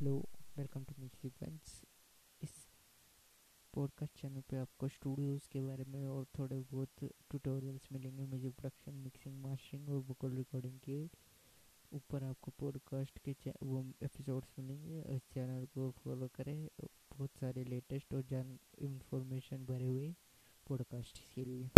Hello welcome to mix sequence इस podcast channel पे आपको स्टूडियोज़ के बारे में और थोड़े बहुत ट्यूटोरियल्स मिलेंगे। म्यूज़िक प्रोडक्शन मिक्सिंग मास्टरिंग और वोकल रिकॉर्डिंग के ऊपर आपको पॉडकास्ट के वो एपिसोड्स मिलेंगे। इस चैनल को फॉलो करें। बहुत सारे लेटेस्ट और जान इंफॉर्मेशन भरे हुए पॉडकास्ट के लिए।